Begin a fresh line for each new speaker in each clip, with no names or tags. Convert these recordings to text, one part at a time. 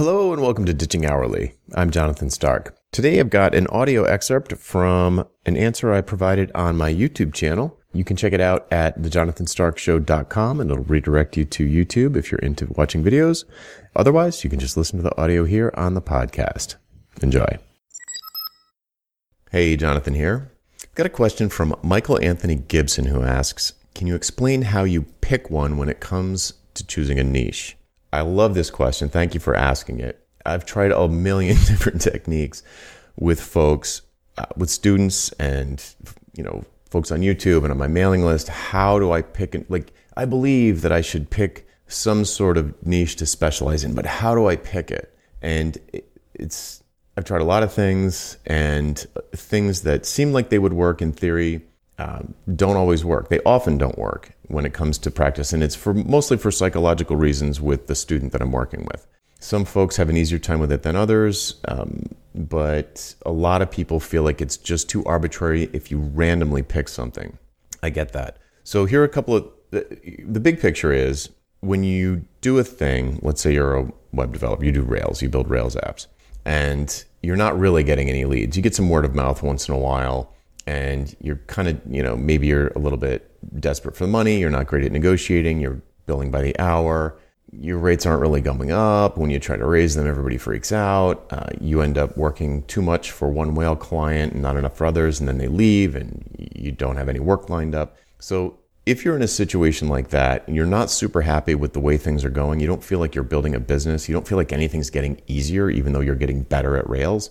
Hello and welcome to Ditching Hourly. I'm Jonathan Stark. Today I've got an audio excerpt from an answer I provided on my YouTube channel. You can check it out at thejonathanstarkshow.com and it'll redirect you to YouTube if you're into watching videos. Otherwise, you can just listen to the audio here on the podcast. Enjoy. Hey, Jonathan here. I've got a question from Michael Anthony Gibson who asks, can you explain how you pick one when it comes to choosing a niche? I love this question. Thank you for asking it. I've tried a million different techniques with folks, uh, with students, and you know, folks on YouTube and on my mailing list. How do I pick? An, like, I believe that I should pick some sort of niche to specialize in, but how do I pick it? And it, it's I've tried a lot of things, and things that seem like they would work in theory um, don't always work. They often don't work when it comes to practice, and it's for mostly for psychological reasons with the student that I'm working with. Some folks have an easier time with it than others, um, but a lot of people feel like it's just too arbitrary if you randomly pick something. I get that. So here are a couple of the, the big picture is when you do a thing. Let's say you're a web developer, you do Rails, you build Rails apps, and you're not really getting any leads. You get some word of mouth once in a while and you're kind of, you know, maybe you're a little bit desperate for the money, you're not great at negotiating, you're billing by the hour, your rates aren't really going up. When you try to raise them, everybody freaks out. Uh, you end up working too much for one whale client and not enough for others, and then they leave and you don't have any work lined up. So, if you're in a situation like that and you're not super happy with the way things are going, you don't feel like you're building a business, you don't feel like anything's getting easier, even though you're getting better at Rails,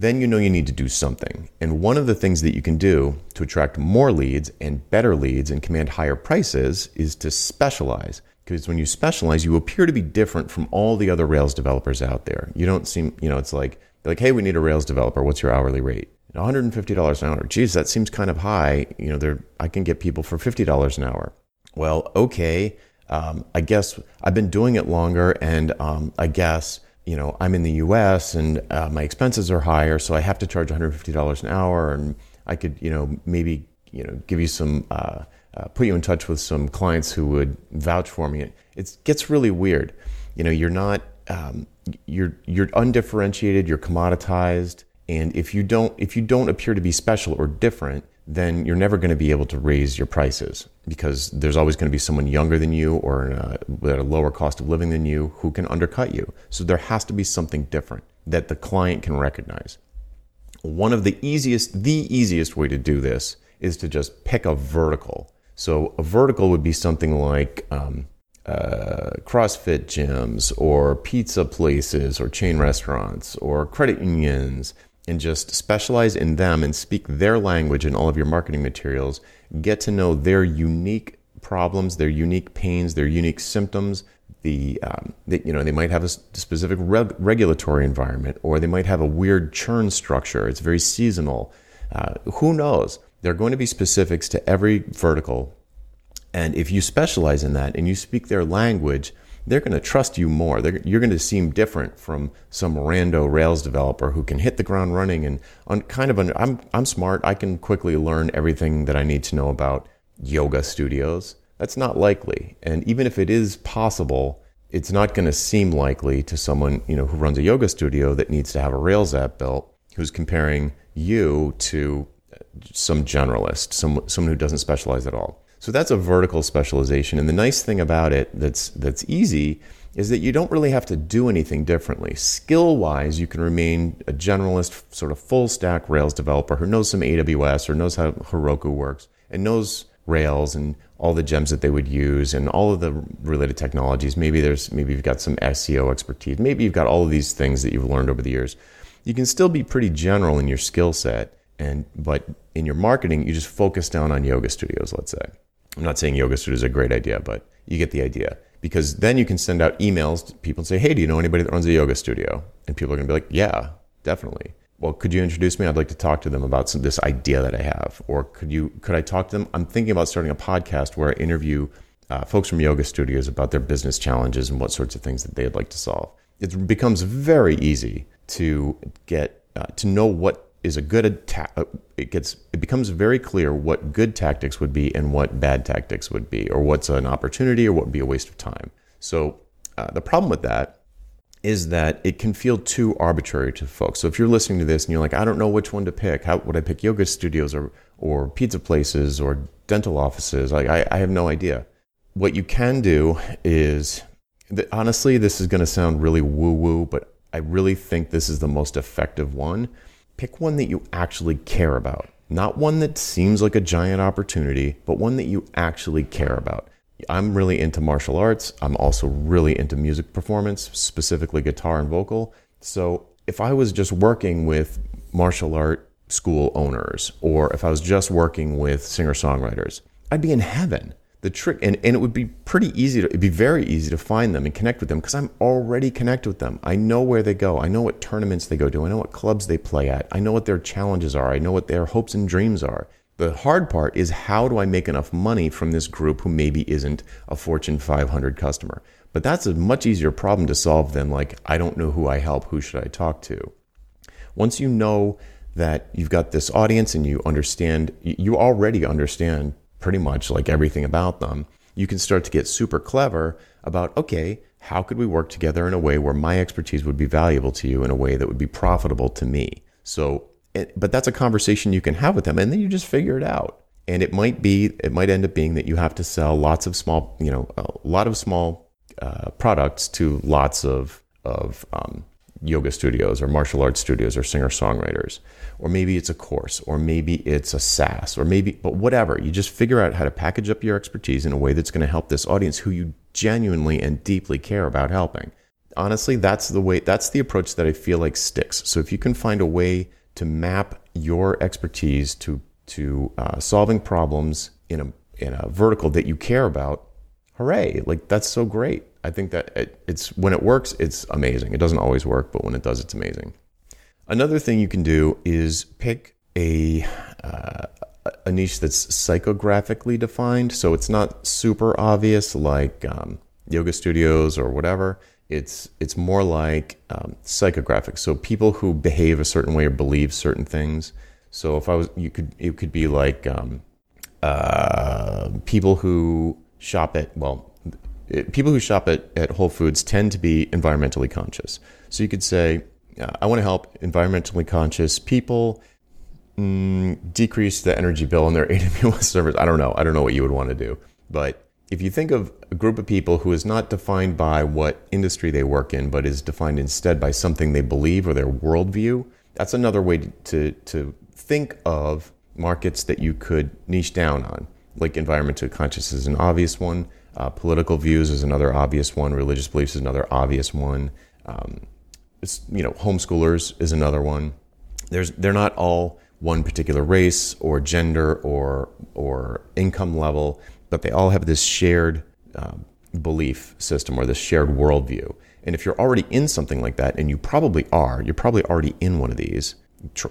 then you know you need to do something. And one of the things that you can do to attract more leads and better leads and command higher prices is to specialize. Because when you specialize, you appear to be different from all the other Rails developers out there. You don't seem, you know, it's like, like, hey, we need a Rails developer. What's your hourly rate? $150 an hour. Geez, that seems kind of high. You know, there I can get people for $50 an hour. Well, okay. Um, I guess I've been doing it longer, and um, I guess you know, I'm in the US and uh, my expenses are higher, so I have to charge $150 an hour. And I could, you know, maybe, you know, give you some, uh, uh, put you in touch with some clients who would vouch for me. It, it gets really weird. You know, you're not, um, you're, you're undifferentiated, you're commoditized. And if you don't, if you don't appear to be special or different, then you're never going to be able to raise your prices because there's always going to be someone younger than you or a, at a lower cost of living than you who can undercut you. So there has to be something different that the client can recognize. One of the easiest, the easiest way to do this is to just pick a vertical. So a vertical would be something like um, uh, CrossFit gyms or pizza places or chain restaurants or credit unions and just specialize in them and speak their language in all of your marketing materials. Get to know their unique problems, their unique pains, their unique symptoms. The, um, you know they might have a specific reg- regulatory environment, or they might have a weird churn structure. It's very seasonal. Uh, who knows? There are going to be specifics to every vertical, and if you specialize in that and you speak their language, they're going to trust you more. They're, you're going to seem different from some rando Rails developer who can hit the ground running and on kind of under, I'm I'm smart. I can quickly learn everything that I need to know about yoga studios. That's not likely. And even if it is possible, it's not going to seem likely to someone, you know, who runs a yoga studio that needs to have a Rails app built who's comparing you to some generalist, some someone who doesn't specialize at all. So that's a vertical specialization. And the nice thing about it that's that's easy is that you don't really have to do anything differently. Skill wise, you can remain a generalist, sort of full stack Rails developer who knows some AWS or knows how Heroku works and knows Rails and all the gems that they would use and all of the related technologies. Maybe there's maybe you've got some SEO expertise. Maybe you've got all of these things that you've learned over the years. You can still be pretty general in your skill set and but in your marketing you just focus down on yoga studios, let's say. I'm not saying yoga studio is a great idea, but you get the idea. Because then you can send out emails to people and say, hey, do you know anybody that runs a yoga studio? And people are going to be like, yeah, definitely. Well, could you introduce me? I'd like to talk to them about some, this idea that I have. Or could you could I talk to them? I'm thinking about starting a podcast where I interview uh, folks from yoga studios about their business challenges and what sorts of things that they'd like to solve. It becomes very easy to get uh, to know what is a good attack. Uh, it gets it becomes very clear what good tactics would be and what bad tactics would be, or what's an opportunity or what would be a waste of time. So uh, the problem with that is that it can feel too arbitrary to folks. So if you're listening to this and you're like, I don't know which one to pick, how would I pick yoga studios or or pizza places or dental offices? Like I, I have no idea. What you can do is honestly, this is going to sound really woo woo, but I really think this is the most effective one. Pick one that you actually care about, not one that seems like a giant opportunity, but one that you actually care about. I'm really into martial arts. I'm also really into music performance, specifically guitar and vocal. So if I was just working with martial art school owners, or if I was just working with singer songwriters, I'd be in heaven. The trick, and, and it would be pretty easy to, it'd be very easy to find them and connect with them because I'm already connected with them. I know where they go. I know what tournaments they go to. I know what clubs they play at. I know what their challenges are. I know what their hopes and dreams are. The hard part is how do I make enough money from this group who maybe isn't a Fortune 500 customer? But that's a much easier problem to solve than like, I don't know who I help, who should I talk to? Once you know that you've got this audience and you understand, you already understand pretty much like everything about them, you can start to get super clever about, okay, how could we work together in a way where my expertise would be valuable to you in a way that would be profitable to me? So but that's a conversation you can have with them and then you just figure it out and it might be it might end up being that you have to sell lots of small you know a lot of small uh, products to lots of of um, yoga studios or martial arts studios or singer songwriters or maybe it's a course or maybe it's a SaaS or maybe but whatever you just figure out how to package up your expertise in a way that's going to help this audience who you genuinely and deeply care about helping honestly that's the way that's the approach that I feel like sticks so if you can find a way to map your expertise to to uh, solving problems in a in a vertical that you care about, hooray! Like that's so great. I think that it, it's when it works, it's amazing. It doesn't always work, but when it does, it's amazing. Another thing you can do is pick a uh, a niche that's psychographically defined, so it's not super obvious like um, yoga studios or whatever. It's it's more like um, psychographic. So people who behave a certain way or believe certain things. So if I was, you could it could be like um, uh, people who shop at well, people who shop at, at Whole Foods tend to be environmentally conscious. So you could say, I want to help environmentally conscious people mm, decrease the energy bill on their AWS servers. I don't know. I don't know what you would want to do, but if you think of a group of people who is not defined by what industry they work in, but is defined instead by something they believe or their worldview, that's another way to, to think of markets that you could niche down on. Like environmental consciousness is an obvious one, uh, political views is another obvious one, religious beliefs is another obvious one. Um, it's, you know, homeschoolers is another one. There's, they're not all one particular race or gender or or income level but they all have this shared um, belief system or this shared worldview. And if you're already in something like that, and you probably are, you're probably already in one of these,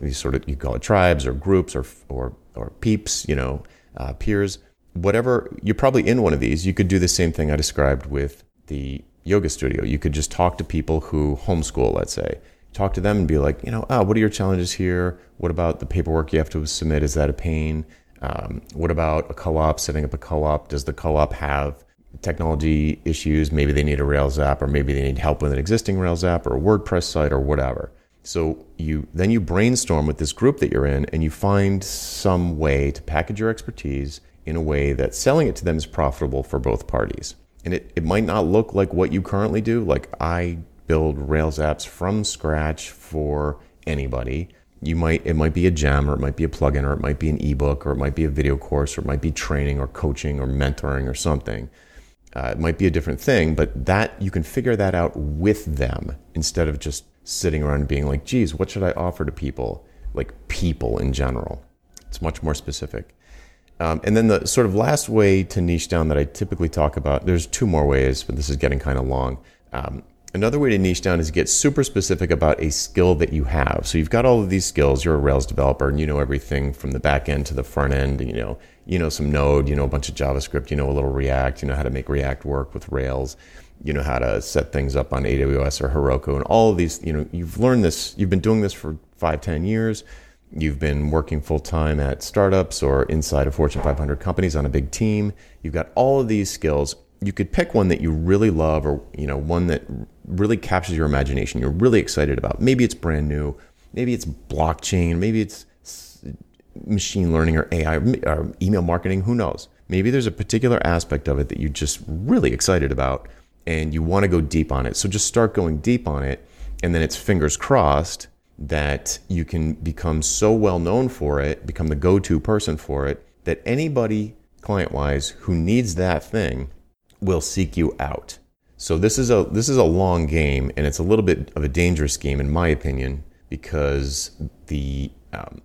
these sort of you call it tribes or groups or or or peeps, you know, uh, peers, whatever. You're probably in one of these. You could do the same thing I described with the yoga studio. You could just talk to people who homeschool, let's say. Talk to them and be like, you know, ah, what are your challenges here? What about the paperwork you have to submit? Is that a pain? Um, what about a co-op? Setting up a co-op. Does the co-op have technology issues? Maybe they need a Rails app, or maybe they need help with an existing Rails app, or a WordPress site, or whatever. So you then you brainstorm with this group that you're in, and you find some way to package your expertise in a way that selling it to them is profitable for both parties. And it, it might not look like what you currently do. Like I build Rails apps from scratch for anybody. You might it might be a gem or it might be a plugin or it might be an ebook or it might be a video course or it might be training or coaching or mentoring or something. Uh, it might be a different thing but that you can figure that out with them instead of just sitting around being like geez what should i offer to people? Like people in general. It's much more specific um, and then the sort of last way to niche down that i typically talk about there's two more ways but this is getting kind of long um, Another way to niche down is get super specific about a skill that you have. So you've got all of these skills. You're a Rails developer, and you know everything from the back end to the front end. You know, you know some Node, you know a bunch of JavaScript, you know a little React, you know how to make React work with Rails, you know how to set things up on AWS or Heroku, and all of these. You know, you've learned this. You've been doing this for five, ten years. You've been working full time at startups or inside of Fortune 500 companies on a big team. You've got all of these skills. You could pick one that you really love or you know one that really captures your imagination you're really excited about. Maybe it's brand new. Maybe it's blockchain. Maybe it's machine learning or ai or email marketing. Who knows? Maybe there's a particular aspect of it that you're just really excited about and you want to go deep on it. So just start going deep on it and then it's fingers crossed that you can become so well known for it become the go-to person for it that anybody client wise who needs that thing will seek you out. So this is a this is a long game, and it's a little bit of a dangerous game, in my opinion, because the um,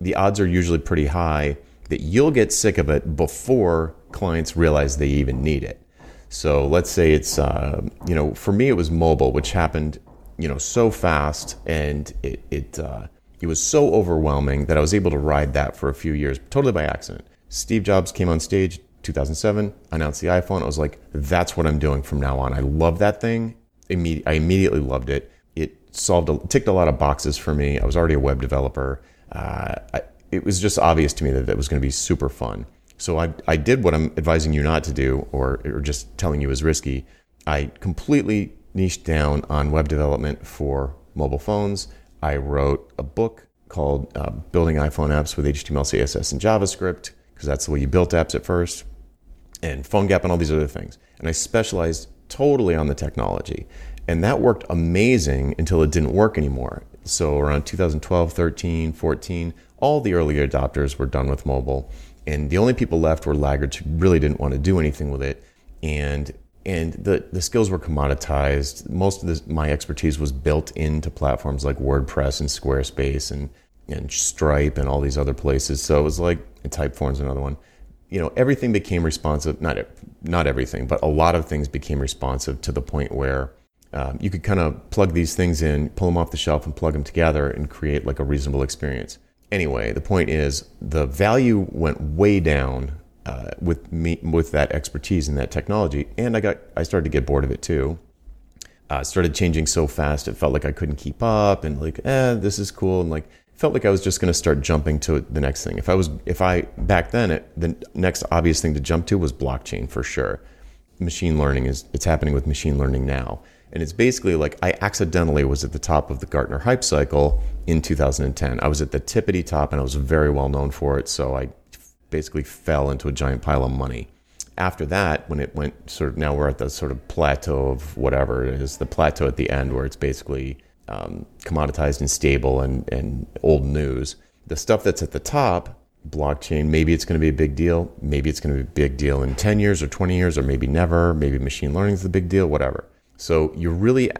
the odds are usually pretty high that you'll get sick of it before clients realize they even need it. So let's say it's uh, you know for me it was mobile, which happened you know so fast, and it it uh, it was so overwhelming that I was able to ride that for a few years, totally by accident. Steve Jobs came on stage, 2007, announced the iPhone. I was like, that's what I'm doing from now on. I love that thing. I immediately loved it. It solved, a, ticked a lot of boxes for me. I was already a web developer. Uh, I, it was just obvious to me that it was going to be super fun. So I, I did what I'm advising you not to do, or, or just telling you is risky. I completely niched down on web development for mobile phones. I wrote a book called uh, Building iPhone Apps with HTML, CSS, and JavaScript, because that's the way you built apps at first and PhoneGap and all these other things. And I specialized totally on the technology. And that worked amazing until it didn't work anymore. So around 2012, 13, 14, all the early adopters were done with mobile. And the only people left were laggards who really didn't want to do anything with it. And and the, the skills were commoditized. Most of this, my expertise was built into platforms like WordPress and Squarespace and, and Stripe and all these other places. So it was like, Typeform's another one you know, everything became responsive. Not not everything, but a lot of things became responsive to the point where um, you could kind of plug these things in, pull them off the shelf, and plug them together and create like a reasonable experience. Anyway, the point is the value went way down uh, with me with that expertise and that technology, and I got I started to get bored of it too. Uh, started changing so fast, it felt like I couldn't keep up, and like, eh, this is cool, and like felt like I was just going to start jumping to the next thing. If I was, if I back then, it, the next obvious thing to jump to was blockchain for sure. Machine learning is it's happening with machine learning now, and it's basically like I accidentally was at the top of the Gartner hype cycle in 2010. I was at the tippity top, and I was very well known for it. So I basically fell into a giant pile of money. After that, when it went sort of now we're at the sort of plateau of whatever it is, the plateau at the end where it's basically um, commoditized and stable and, and old news. The stuff that's at the top, blockchain, maybe it's going to be a big deal. Maybe it's going to be a big deal in 10 years or 20 years, or maybe never. Maybe machine learning is the big deal, whatever. So you're really,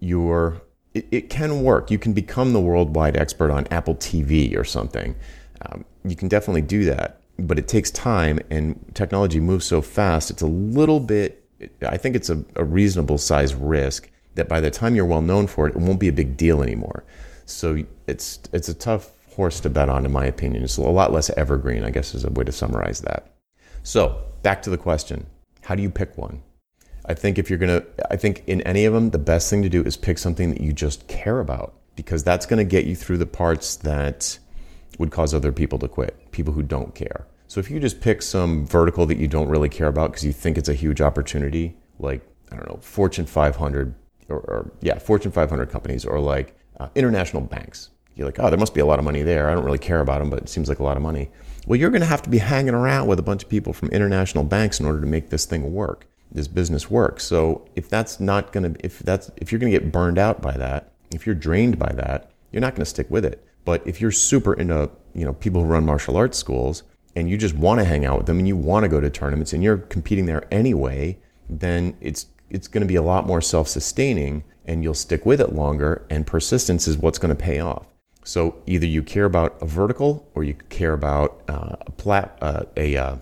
you're, it, it can work. You can become the worldwide expert on Apple TV or something. Um, you can definitely do that, but it takes time and technology moves so fast. It's a little bit, I think it's a, a reasonable size risk that by the time you're well known for it, it won't be a big deal anymore. So it's it's a tough horse to bet on, in my opinion. It's a lot less evergreen, I guess, is a way to summarize that. So back to the question: How do you pick one? I think if you're gonna, I think in any of them, the best thing to do is pick something that you just care about because that's going to get you through the parts that would cause other people to quit. People who don't care. So if you just pick some vertical that you don't really care about because you think it's a huge opportunity, like I don't know, Fortune 500 or, or yeah, Fortune 500 companies or like uh, international banks. You're like, oh, there must be a lot of money there. I don't really care about them, but it seems like a lot of money. Well, you're going to have to be hanging around with a bunch of people from international banks in order to make this thing work, this business work. So if that's not going to, if that's, if you're going to get burned out by that, if you're drained by that, you're not going to stick with it. But if you're super into, you know, people who run martial arts schools and you just want to hang out with them and you want to go to tournaments and you're competing there anyway, then it's it's going to be a lot more self sustaining and you'll stick with it longer. And persistence is what's going to pay off. So either you care about a vertical or you care about uh, a, plat, uh, a uh,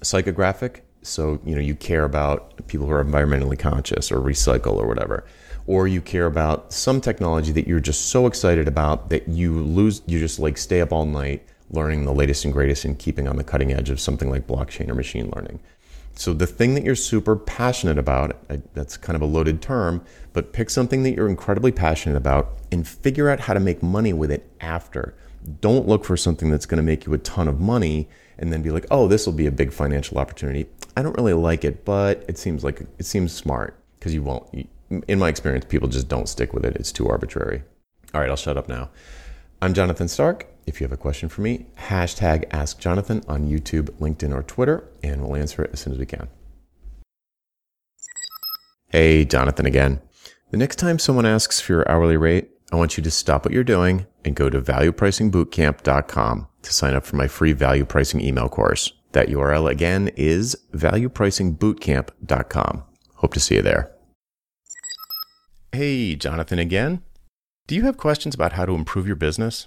psychographic. So you know you care about people who are environmentally conscious or recycle or whatever, or you care about some technology that you're just so excited about that you lose. You just like stay up all night learning the latest and greatest and keeping on the cutting edge of something like blockchain or machine learning. So the thing that you're super passionate about, that's kind of a loaded term, but pick something that you're incredibly passionate about and figure out how to make money with it after. Don't look for something that's going to make you a ton of money and then be like, "Oh, this will be a big financial opportunity." I don't really like it, but it seems like it seems smart because you won't. In my experience, people just don't stick with it. It's too arbitrary. All right, I'll shut up now. I'm Jonathan Stark. If you have a question for me, hashtag Ask Jonathan on YouTube, LinkedIn, or Twitter, and we'll answer it as soon as we can. Hey, Jonathan again. The next time someone asks for your hourly rate, I want you to stop what you're doing and go to valuepricingbootcamp.com to sign up for my free value pricing email course. That URL again is valuepricingbootcamp.com. Hope to see you there. Hey, Jonathan again. Do you have questions about how to improve your business?